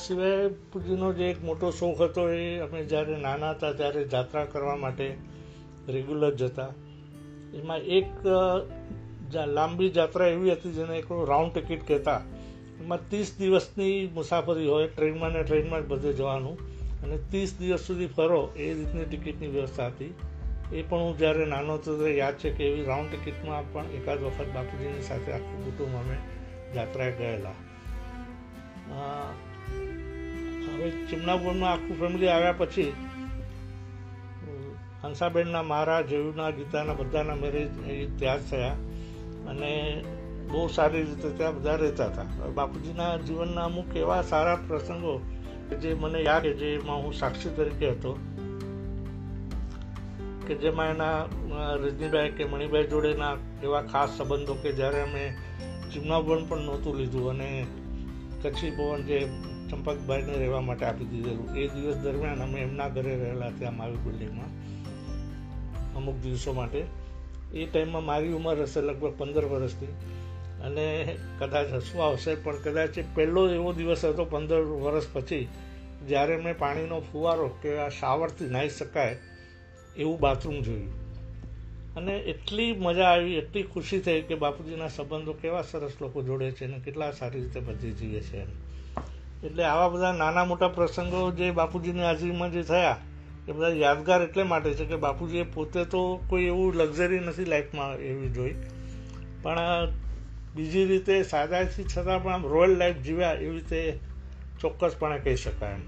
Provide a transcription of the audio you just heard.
સિવાય પૂજીનો જે એક મોટો શોખ હતો એ અમે જ્યારે નાના હતા ત્યારે જાત્રા કરવા માટે રેગ્યુલર જતા એમાં એક લાંબી જાત્રા એવી હતી જેને એક રાઉન્ડ ટિકિટ કહેતા. એમાં ત્રીસ દિવસની મુસાફરી હોય, ટ્રેનમાં ને ટ્રેનમાં જ બધે જવાનું. અને ત્રીસ દિવસ સુધી ફરો, એ રીતની ટિકિટની વ્યવસ્થા હતી. એ પણ હું જ્યારે નાનો હતો ત્યારે યાદ છે કે એવી રાઉન્ડ ટિકિટમાં પણ એકાદ વખત બાપુજીની સાથે આખું કુટુંબ અમે જાત્રાએ ગયેલા. હવે ચિમનાપુરમાં આખું ફેમિલી આવ્યા પછી હંસાબેનના મારા જયુના ગીતાના બધાના મેરેજ ત્યાં જ થયા. અને બહુ સારી રીતે ત્યાં બધા રહેતા હતા. બાપુજીના જીવનના અમુક એવા સારા પ્રસંગો કે જે મને યાદ છે, જેમાં હું સાક્ષી તરીકે હતો. કે જેમાં એના રજનીભાઈ કે મણિભાઈ જોડેના એવા ખાસ સંબંધો કે જ્યારે અમે ચિમનાભવન પણ નહોતું લીધું અને કચ્છી ભવન જે ચંપકભાઈને રહેવા માટે આપી દીધેલું એ દિવસ દરમિયાન અમે એમના ઘરે રહેલા ત્યાં મારી બિલ્ડિંગમાં, અમુક દિવસો માટે. એ ટાઈમમાં મારી ઉંમર હશે લગભગ પંદર વર્ષની અને કદાચ હસવું આવશે, પણ કદાચ એ પહેલો એવો દિવસ હતો પંદર વર્ષ પછી, જ્યારે મેં પાણીનો ફુવારો કે આ શાવરથી નાહી શકાય એવું બાથરૂમ જોયું. અને એટલી મજા આવી, એટલી ખુશી થઈ કે બાપુજીના સંબંધો કેવા સરસ લોકો જોડે છે અને કેટલા સારી રીતે બધી જીવે છે એટલે આવા બધા નાના મોટા પ્રસંગો જે બાપુજીની હાજરીમાં જે થયા, એ બધા યાદગાર એટલે માટે છે કે બાપુજીએ પોતે તો કોઈ એવું લક્ઝરી નથી લાઈફમાં એવી જોઈ. પણ બીજી રીતે સાદાથી છતાં પણ રોયલ લાઈફ જીવ્યા એવી રીતે ચોક્કસપણે કહી શકાય એમ.